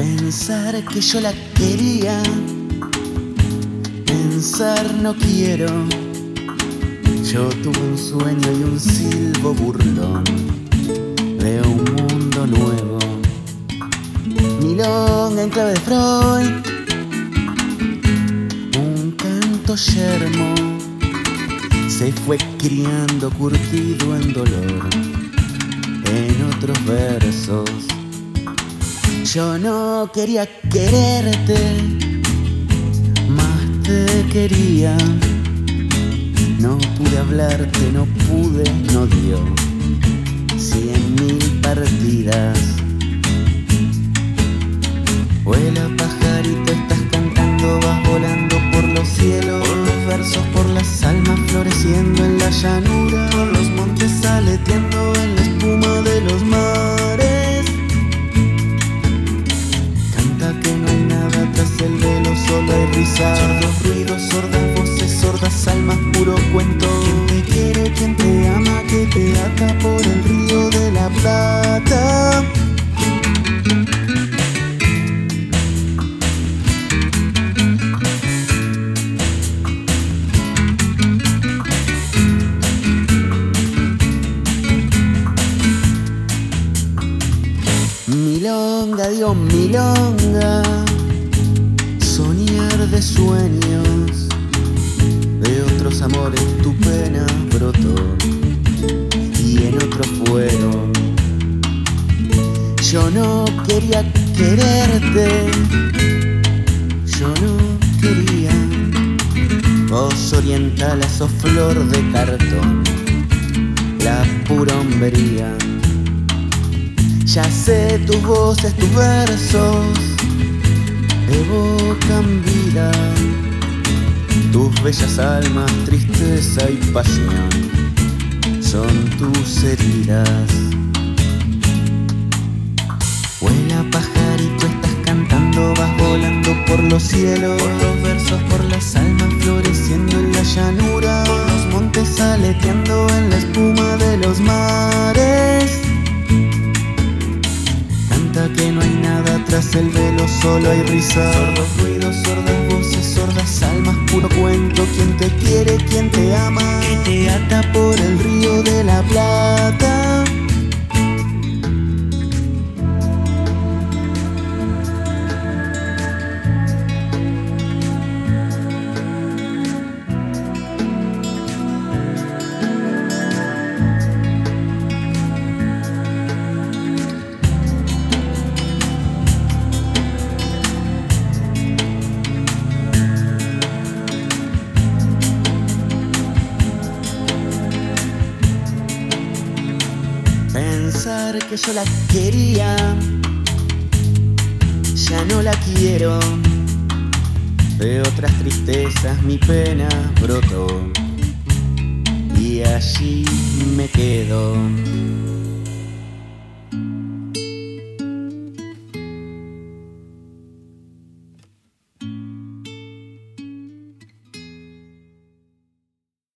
Pensar que yo la quería, pensar no quiero. Yo tuve un sueño y un silbo burlón de un mundo nuevo. Milonga en clave de Freud, un canto yermo se fue criando curtido en dolor en otros versos. Yo no quería quererte, más te quería. No pude hablarte, no pude, no dio cien mil partidas. Vuela pajarito, estás cantando, vas volando sordas voces, sordas almas, puro cuento. Quien te quiere, quien te ama, que te ata por el río de la plata. Milonga, Dios, milonga, soñar de otros amores tu pena brotó y en otros fueron. Yo no quería quererte, yo no quería. Vos orientala, sos flor de cartón, la pura hombría. Ya sé tus voces, tus versos evocan vida, tus bellas almas, tristeza y pasión son tus heridas. Vuela pajarito, estás cantando, vas volando por los cielos, por los versos, por las almas floreciendo en la llanura, por los montes aleteando en la espuma de los mares. Canta que no hay nada tras el velo, solo hay risas. Sordos ruidos, sordas voces, cuento. Quien te quiere, quien te ama, que te ata por el río de la plata. Pensar que yo la quería, ya no la quiero. De otras tristezas mi pena brotó y allí me quedo.